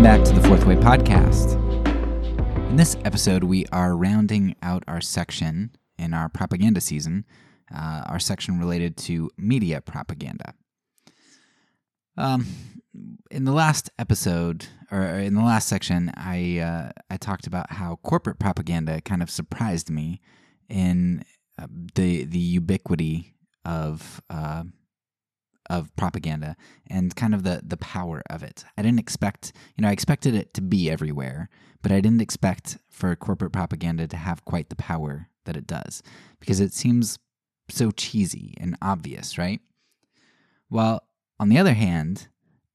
Welcome back to the Fourth Way Podcast. In this episode, we are rounding out our section in our propaganda season, uh, our section related to media propaganda. Um, in the last episode, or in the last section, I uh, I talked about how corporate propaganda kind of surprised me in uh, the the ubiquity of uh, of propaganda and kind of the the power of it. I didn't expect, you know, I expected it to be everywhere, but I didn't expect for corporate propaganda to have quite the power that it does because it seems so cheesy and obvious, right? Well, on the other hand,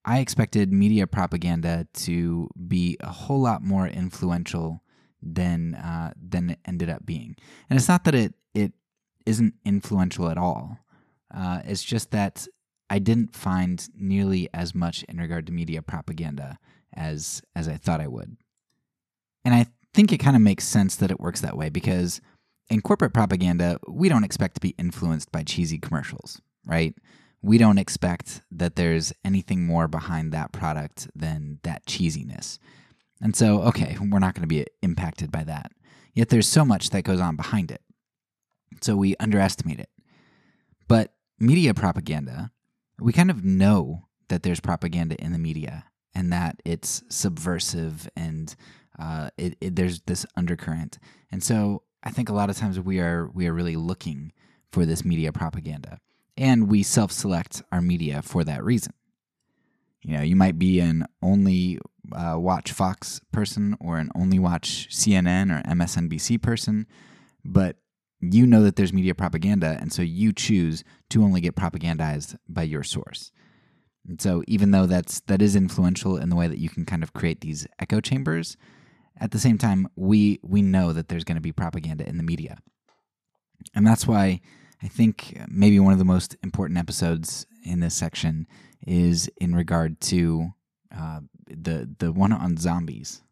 I expected media propaganda to be a whole lot more influential than uh, than it ended up being. And it's not that it it isn't influential at all. Uh, it's just that I didn't find nearly as much in regard to media propaganda as as I thought I would. And I think it kind of makes sense that it works that way because in corporate propaganda, we don't expect to be influenced by cheesy commercials, right? We don't expect that there's anything more behind that product than that cheesiness. And so, okay, we're not going to be impacted by that. Yet there's so much that goes on behind it. So we underestimate it. But media propaganda, we kind of know that there's propaganda in the media and that it's subversive and uh, it, it, there's this undercurrent. And so I think a lot of times we are we are really looking for this media propaganda, and we self-select our media for that reason. You know, you might be an only uh, watch Fox person or an only watch CNN or MSNBC person, but you know that there's media propaganda, and so you choose to only get propagandized by your source. And so, even though that's that is influential in the way that you can kind of create these echo chambers, at the same time, we we know that there's going to be propaganda in the media, and that's why I think maybe one of the most important episodes in this section is in regard to uh, the the one on zombies.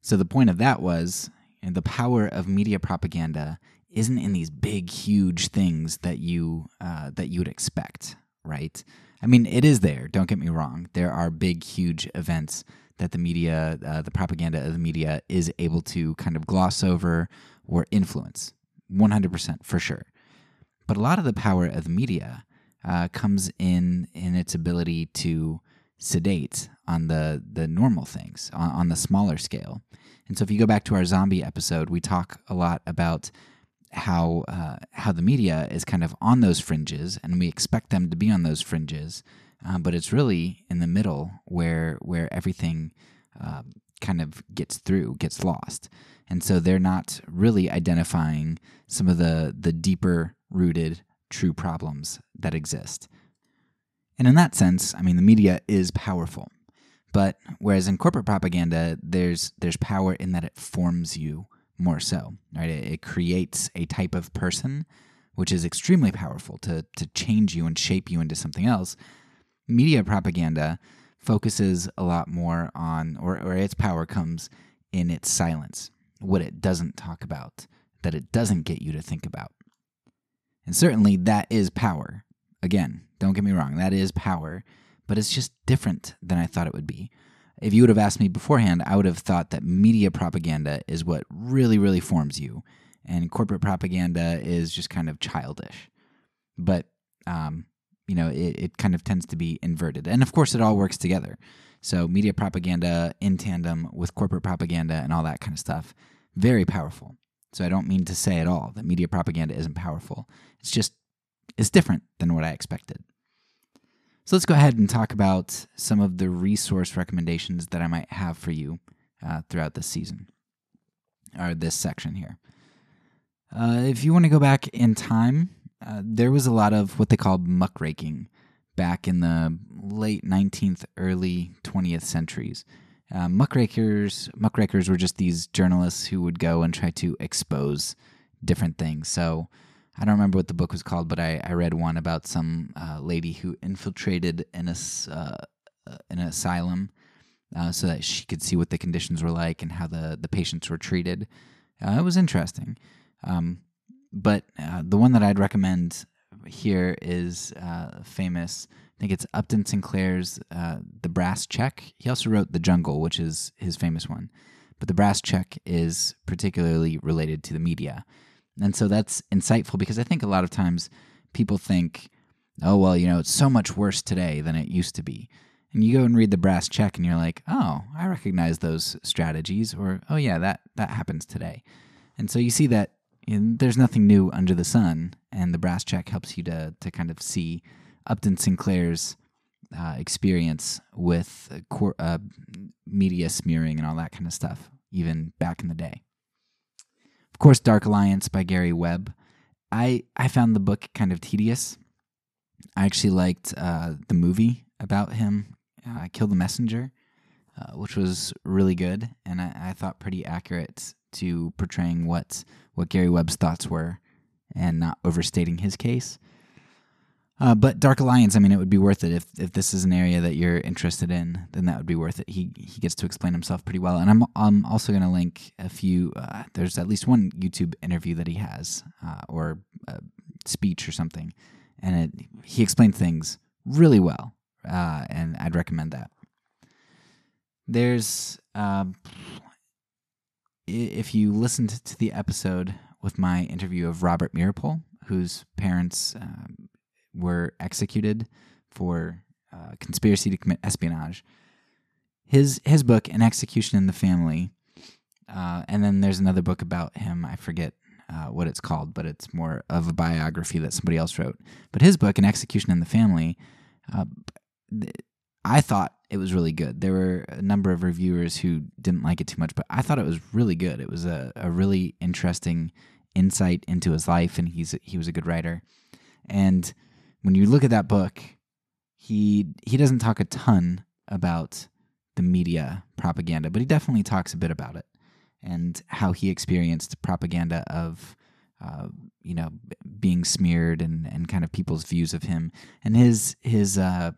So the point of that was know, the power of media propaganda isn't in these big, huge things that you uh, that you would expect, right? I mean, it is there. Don't get me wrong. There are big, huge events that the media, uh, the propaganda of the media, is able to kind of gloss over or influence. One hundred percent for sure. But a lot of the power of the media uh, comes in in its ability to sedate on the the normal things on, on the smaller scale. And so, if you go back to our zombie episode, we talk a lot about how uh, how the media is kind of on those fringes, and we expect them to be on those fringes, uh, but it's really in the middle where where everything uh, kind of gets through, gets lost, and so they're not really identifying some of the the deeper rooted true problems that exist. And in that sense, I mean, the media is powerful. But whereas in corporate propaganda, there's there's power in that it forms you more so, right? It, it creates a type of person, which is extremely powerful to to change you and shape you into something else. Media propaganda focuses a lot more on, or, or its power comes in its silence, what it doesn't talk about, that it doesn't get you to think about. And certainly that is power. Again, don't get me wrong, that is power, but it's just different than I thought it would be. If you would have asked me beforehand, I would have thought that media propaganda is what really, really forms you, and corporate propaganda is just kind of childish. But, um, you know, it, it kind of tends to be inverted. And of course, it all works together. So, media propaganda in tandem with corporate propaganda and all that kind of stuff, very powerful. So, I don't mean to say at all that media propaganda isn't powerful. It's just, it's different than what I expected. So let's go ahead and talk about some of the resource recommendations that I might have for you uh, throughout this season, or this section here. Uh, if you want to go back in time, uh, there was a lot of what they called muckraking back in the late 19th, early 20th centuries. Uh, muckrakers, muckrakers were just these journalists who would go and try to expose different things. So I don't remember what the book was called, but I, I read one about some uh, lady who infiltrated an, uh, an asylum uh, so that she could see what the conditions were like and how the, the patients were treated. Uh, it was interesting. Um, but uh, the one that I'd recommend here is uh, famous I think it's Upton Sinclair's uh, The Brass Check. He also wrote The Jungle, which is his famous one. But The Brass Check is particularly related to the media. And so that's insightful because I think a lot of times people think, oh, well, you know, it's so much worse today than it used to be. And you go and read the brass check and you're like, oh, I recognize those strategies, or oh, yeah, that, that happens today. And so you see that you know, there's nothing new under the sun, and the brass check helps you to, to kind of see Upton Sinclair's uh, experience with uh, cor- uh, media smearing and all that kind of stuff, even back in the day. Of course, Dark Alliance by Gary Webb. I I found the book kind of tedious. I actually liked uh, the movie about him, uh, Kill the Messenger, uh, which was really good and I, I, thought pretty accurate to portraying what what Gary Webb's thoughts were and not overstating his case. Uh, but Dark Alliance, I mean, it would be worth it if if this is an area that you're interested in. Then that would be worth it. He he gets to explain himself pretty well, and I'm I'm also going to link a few. Uh, there's at least one YouTube interview that he has, uh, or speech or something, and it he explained things really well, uh, and I'd recommend that. There's um, if you listened to the episode with my interview of Robert Meeropol, whose parents um, were executed for uh, conspiracy to commit espionage. His his book, An Execution in the Family, uh, and then there's another book about him. I forget uh, what it's called, but it's more of a biography that somebody else wrote. But his book, An Execution in the Family, uh, I thought it was really good. There were a number of reviewers who didn't like it too much, but I thought it was really good. It was a, a really interesting insight into his life, and he's he was a good writer. And when you look at that book, he he doesn't talk a ton about the media propaganda, but he definitely talks a bit about it and how he experienced propaganda of uh, you know being smeared and and kind of people's views of him and his his uh,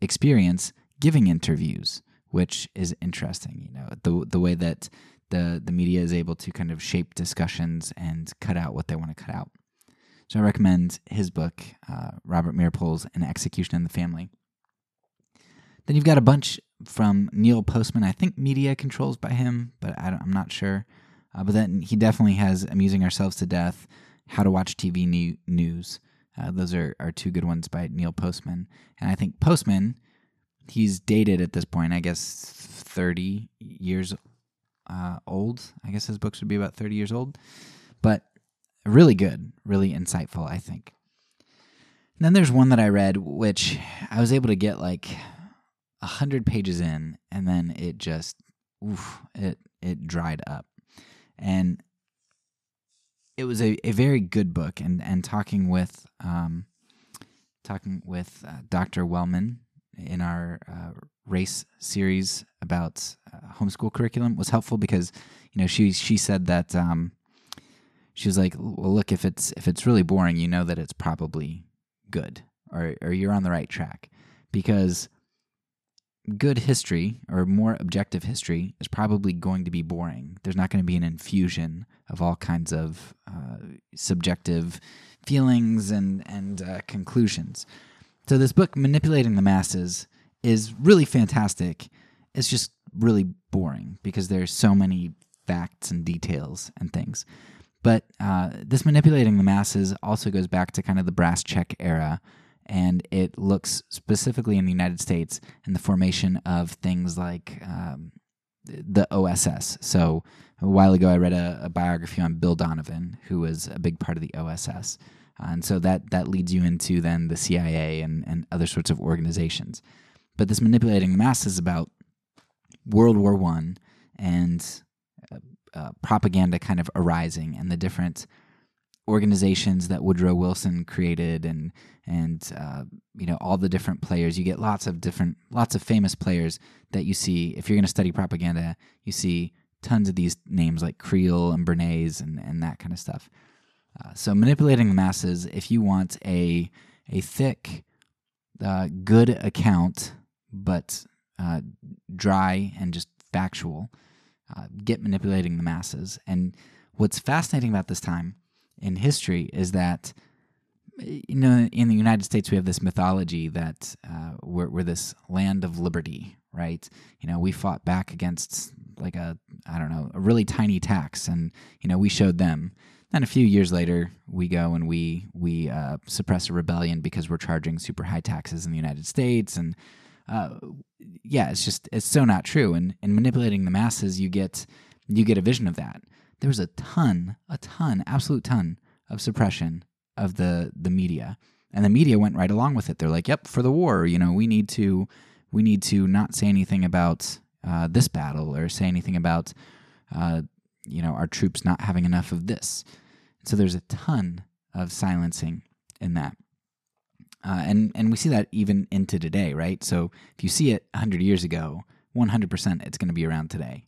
experience giving interviews, which is interesting. You know the the way that the the media is able to kind of shape discussions and cut out what they want to cut out. So I recommend his book, uh, Robert Meeropol's An Execution in the Family. Then you've got a bunch from Neil Postman. I think Media Controls by him, but I am not sure. Uh, but then he definitely has Amusing Ourselves to Death, How to Watch TV new- News. Uh, those are, are two good ones by Neil Postman. And I think Postman, he's dated at this point, I guess 30 years uh, old. I guess his books would be about 30 years old. But really good, really insightful, I think. And then there's one that I read, which I was able to get like a hundred pages in, and then it just, oof, it it dried up, and it was a, a very good book. And and talking with um, talking with uh, Dr. Wellman in our uh, race series about uh, homeschool curriculum was helpful because you know she she said that um, she was like, "Well, look, if it's if it's really boring, you know that it's probably good, or or you're on the right track, because good history or more objective history is probably going to be boring. There's not going to be an infusion of all kinds of uh, subjective feelings and and uh, conclusions. So this book, manipulating the masses, is really fantastic. It's just really boring because there's so many facts and details and things. But uh, this manipulating the masses also goes back to kind of the brass check era, and it looks specifically in the United States and the formation of things like um, the OSS. So a while ago, I read a, a, biography on Bill Donovan, who was a big part of the OSS. Uh, and so that, that leads you into then the CIA and, and other sorts of organizations. But this manipulating the masses about World War One and uh, propaganda kind of arising and the different organizations that Woodrow Wilson created and and uh, you know all the different players. You get lots of different lots of famous players that you see. If you're going to study propaganda you see tons of these names like Creel and Bernays and, and that kind of stuff. Uh, so manipulating the masses if you want a a thick uh, good account but uh, dry and just factual uh, get manipulating the masses. And what's fascinating about this time in history is that you know, in the United States, we have this mythology that uh, we're, we're this land of liberty, right? You know, we fought back against like a, I don't know, a really tiny tax, and you know, we showed them. Then a few years later, we go and we we uh, suppress a rebellion because we're charging super high taxes in the United States, and uh, yeah, it's just it's so not true. And in manipulating the masses, you get you get a vision of that. There was a ton, a ton, absolute ton of suppression of the the media, and the media went right along with it. They're like, "Yep, for the war, you know, we need to we need to not say anything about uh, this battle or say anything about uh, you know our troops not having enough of this." So there's a ton of silencing in that. Uh, and and we see that even into today, right? So if you see it 100 years ago, 100% it's going to be around today.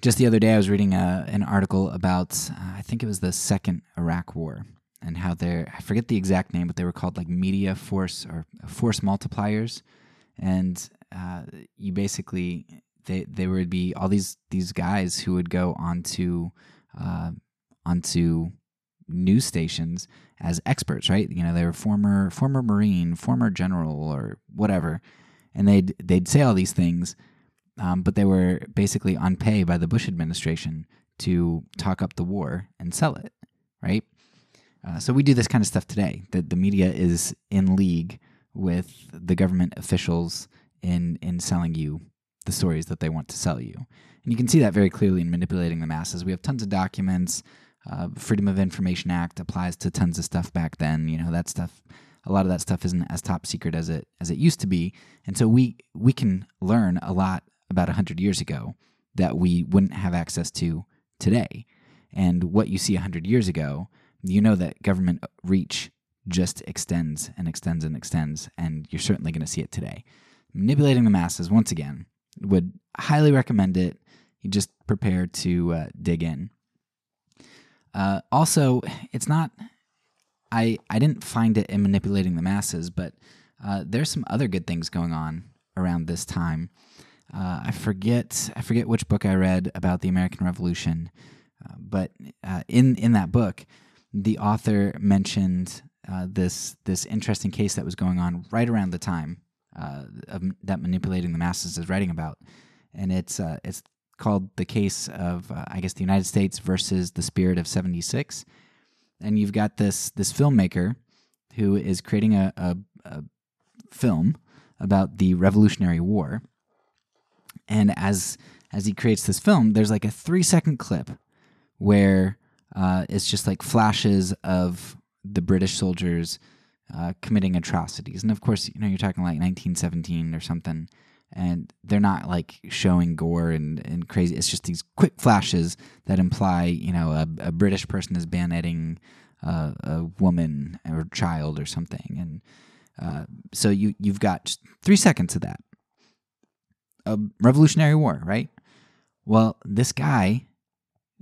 Just the other day, I was reading a, uh, an article about, uh, I think it was the second Iraq War, and how they're, I forget the exact name, but they were called like media force or force multipliers. And uh, you basically, they, they would be all these, these guys who would go onto, uh, onto news stations as experts, right? You know, they were former former Marine, former general, or whatever, and they'd they'd say all these things, um, but they were basically on pay by the Bush administration to talk up the war and sell it, right? Uh, so we do this kind of stuff today. That the media is in league with the government officials in in selling you the stories that they want to sell you, and you can see that very clearly in manipulating the masses. We have tons of documents uh, Freedom of Information Act applies to tons of stuff back then. You know that stuff. A lot of that stuff isn't as top secret as it as it used to be, and so we we can learn a lot about hundred years ago that we wouldn't have access to today. And what you see hundred years ago, you know that government reach just extends and extends and extends, and you're certainly going to see it today. Manipulating the masses, once again, would highly recommend it. You just prepare to uh, dig in. Uh, also, it's not. I I didn't find it in manipulating the masses, but uh, there's some other good things going on around this time. Uh, I forget I forget which book I read about the American Revolution, uh, but uh, in in that book, the author mentioned uh, this this interesting case that was going on right around the time of, that manipulating the masses is writing about, and it's it's called The Case of, uh, I guess, the United States versus the Spirit of 76. And you've got this, this filmmaker who is creating a, a, a film about the Revolutionary War. And as, as he creates this film, there's like a three second clip where uh, it's just like flashes of the British soldiers uh, committing atrocities. And of course, you know, you're talking like 1917 or something and they're not like showing gore and, and crazy. It's just these quick flashes that imply, you know, a, a British person is bayoneting uh, a woman or child or something, and uh, so you you've got three seconds of that. A Revolutionary War, right? Well, this guy,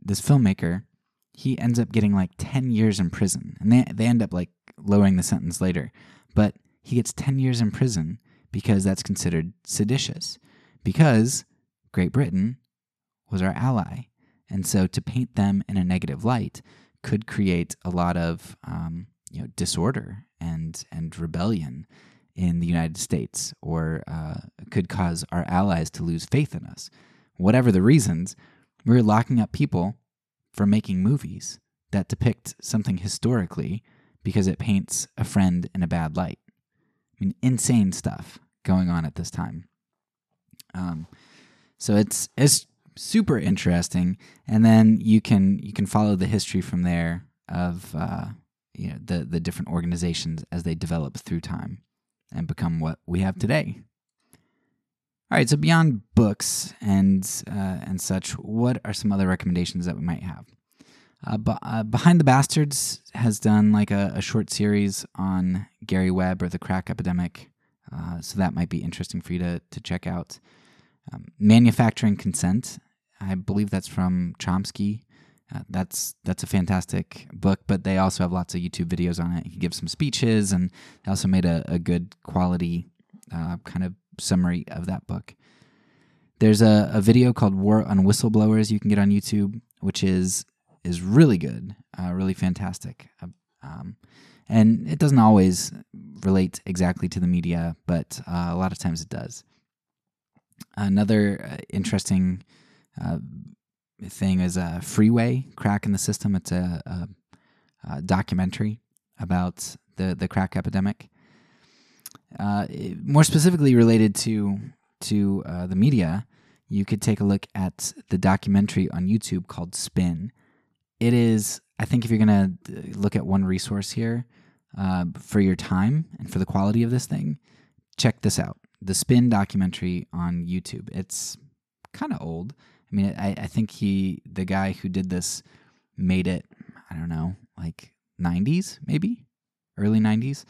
this filmmaker, he ends up getting like ten years in prison, and they they end up like lowering the sentence later, but he gets ten years in prison because that's considered seditious, because Great Britain was our ally. And so to paint them in a negative light could create a lot of um, you know, disorder and, and rebellion in the United States, or uh, could cause our allies to lose faith in us. Whatever the reasons, we're locking up people for making movies that depict something historically because it paints a friend in a bad light. I mean, insane stuff going on at this time. Um, so it's it's super interesting, and then you can you can follow the history from there of uh, you know the the different organizations as they develop through time and become what we have today. All right, so beyond books and uh, and such, what are some other recommendations that we might have? Uh, uh, Behind the Bastards has done like a, a, short series on Gary Webb or the crack epidemic. Uh, so that might be interesting for you to, to check out. Um, Manufacturing Consent, I believe that's from Chomsky. Uh, that's that's a fantastic book, but they also have lots of YouTube videos on it. He gives some speeches, and they also made a, a good quality uh, kind of summary of that book. There's a, a video called "War on Whistleblowers" you can get on YouTube, which is is really good, uh, really fantastic. Um, And it doesn't always relate exactly to the media, but uh, a lot of times it does. Another uh, interesting uh, thing is a freeway crack in the system. It's a, a, a documentary about the, the crack epidemic. Uh, more specifically related to to uh, the media, you could take a look at the documentary on YouTube called Spin. It is, I think, if you're gonna look at one resource here uh, for your time and for the quality of this thing, check this out: the Spin documentary on YouTube. It's kind of old. I mean, I, I think he, the guy who did this, made it. I don't know, like 90s, maybe early 90s,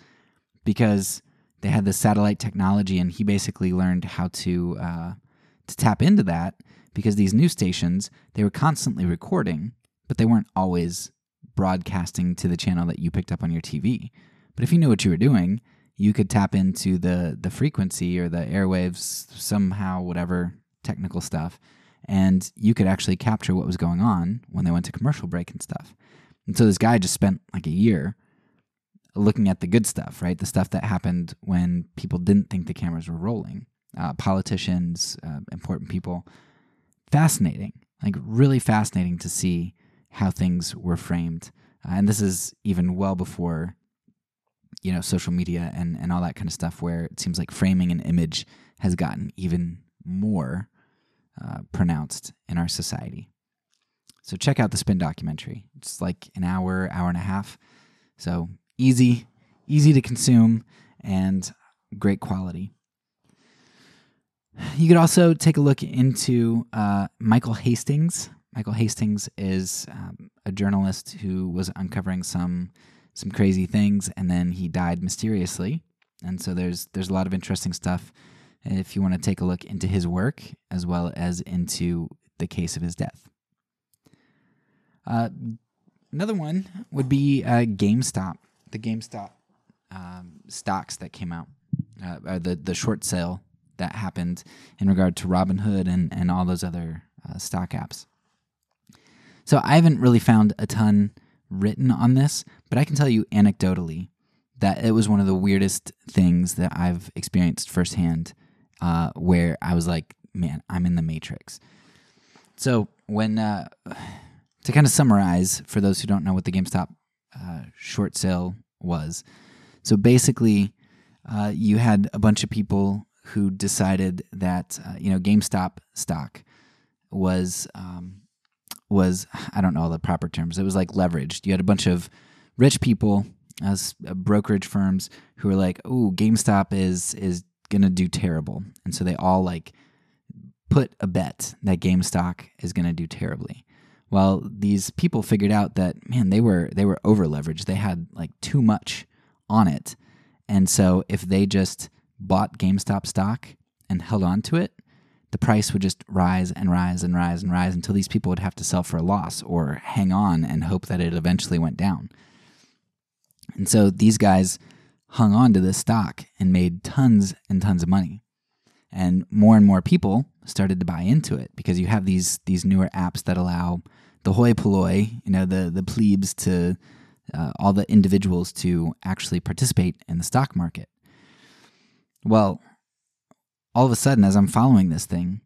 because they had the satellite technology, and he basically learned how to uh, to tap into that because these news stations they were constantly recording, but they weren't always broadcasting to the channel that you picked up on your TV. But if you knew what you were doing, you could tap into the the frequency or the airwaves somehow, whatever technical stuff, and you could actually capture what was going on when they went to commercial break and stuff. And so this guy just spent like a year looking at the good stuff, right? The stuff that happened when people didn't think the cameras were rolling. Uh, politicians, uh, important people. Fascinating, like really fascinating to see how things were framed. Uh, and this is even well before, you know, social media and, and all that kind of stuff, where it seems like framing an image has gotten even more uh, pronounced in our society. So check out the Spin documentary. It's like an hour, hour and a half. So easy, easy to consume, and great quality. You could also take a look into uh, Michael Hastings. Michael Hastings is um, a journalist who was uncovering some some crazy things, and then he died mysteriously. And so there's there's a lot of interesting stuff if you want to take a look into his work as well as into the case of his death. Uh, another one would be uh, GameStop the GameStop um, stocks that came out, uh, the the short sale that happened in regard to Robinhood and and all those other uh, stock apps. So I haven't really found a ton written on this, but I can tell you anecdotally that it was one of the weirdest things that I've experienced firsthand, uh, where I was like, "Man, I'm in the Matrix." So when uh, to kind of summarize for those who don't know what the GameStop uh, short sale was. So basically, uh, you had a bunch of people who decided that uh, you know GameStop stock was um, was I don't know all the proper terms. It was like leveraged. You had a bunch of rich people as uh, brokerage firms who were like, "Oh, GameStop is is gonna do terrible," and so they all like put a bet that GameStop is gonna do terribly. Well, these people figured out that man, they were they were over leveraged. They had like too much on it. And so if they just bought GameStop stock and held on to it, the price would just rise and rise and rise and rise until these people would have to sell for a loss or hang on and hope that it eventually went down. And so these guys hung on to this stock and made tons and tons of money. And more and more people started to buy into it because you have these these newer apps that allow the hoi polloi, you know, the the plebes to uh, all the individuals to actually participate in the stock market. Well, all of a sudden, as I'm following this thing,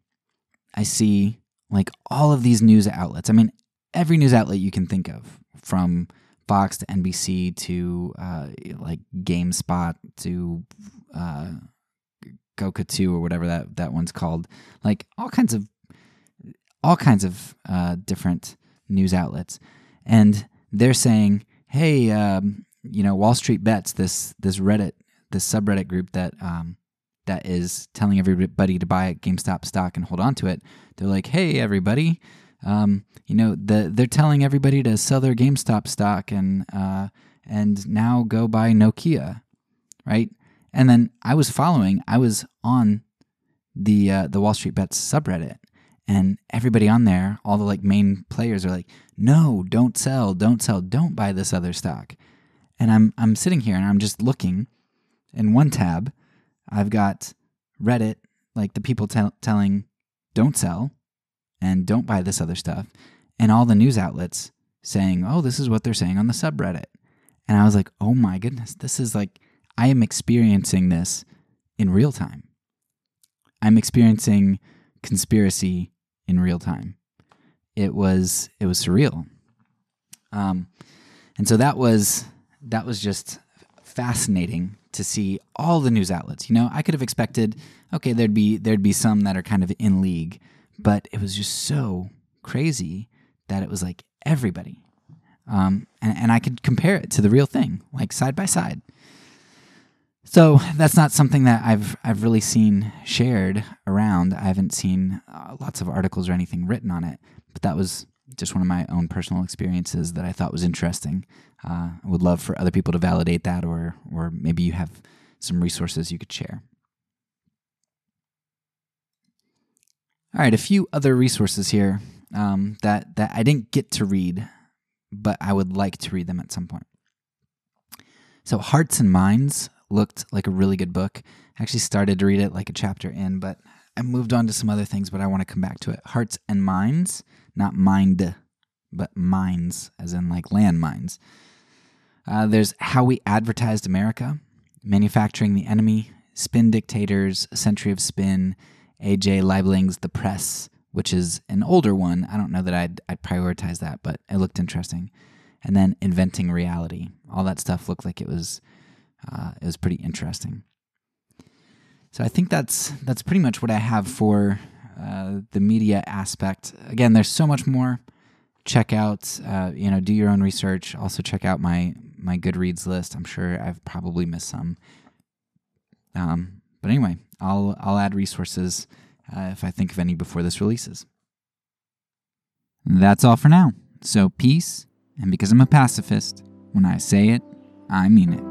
I see like all of these news outlets. I mean, every news outlet you can think of, from Fox to NBC to uh, like GameSpot to uh, Gokatu or whatever that that one's called. Like all kinds of all kinds of uh, different news outlets, and they're saying, "Hey, um, you know, Wall Street Bets, this this Reddit, this subreddit group that um, that is telling everybody to buy GameStop stock and hold on to it. They're like, "Hey, everybody." Um, you know, the, they're telling everybody to sell their GameStop stock and uh, and now go buy Nokia, right? And then I was following, I was on the uh, the Wall Street Bets subreddit, and everybody on there, all the like main players are like, "No, don't sell, don't sell, don't buy this other stock." And I'm I'm sitting here and I'm just looking. In one tab, I've got Reddit, like the people te- telling, "Don't sell," and "Don't buy this other stuff," and all the news outlets saying, "Oh, this is what they're saying on the subreddit." And I was like, oh my goodness, this is like, I am experiencing this in real time. I'm experiencing conspiracy in real time. It was it was surreal. Um, and so that was that was just fascinating to see all the news outlets. You know, I could have expected, okay, there'd be there'd be some that are kind of in league, but it was just so crazy that it was like everybody, um, and and I could compare it to the real thing, like side by side. So that's not something that I've I've really seen shared around. I haven't seen uh, lots of articles or anything written on it, but that was just one of my own personal experiences that I thought was interesting. Uh, I would love for other people to validate that, or or maybe you have some resources you could share. All right, a few other resources here um, that that I didn't get to read, but I would like to read them at some point. So, Hearts and Mines looked like a really good book. I actually started to read it like a chapter in, but I moved on to some other things, but I want to come back to it. Hearts and Mines, not mind, but mines, as in like landmines. Uh, there's How We Advertised America, Manufacturing the Enemy, Spin Dictators, Century of Spin, A.J. Liebling's The Press, which is an older one. I don't know that I'd, I'd prioritize that, but it looked interesting. And then Inventing Reality. All that stuff looked like it was uh, it was pretty interesting. So I think that's that's pretty much what I have for uh, the media aspect. Again, there's so much more. Check out, uh, you know, do your own research. Also, check out my my Goodreads list. I'm sure I've probably missed some. Um, but anyway, I'll I'll add resources uh, if I think of any before this releases. That's all for now. So peace, and because I'm a pacifist, when I say it, I mean it.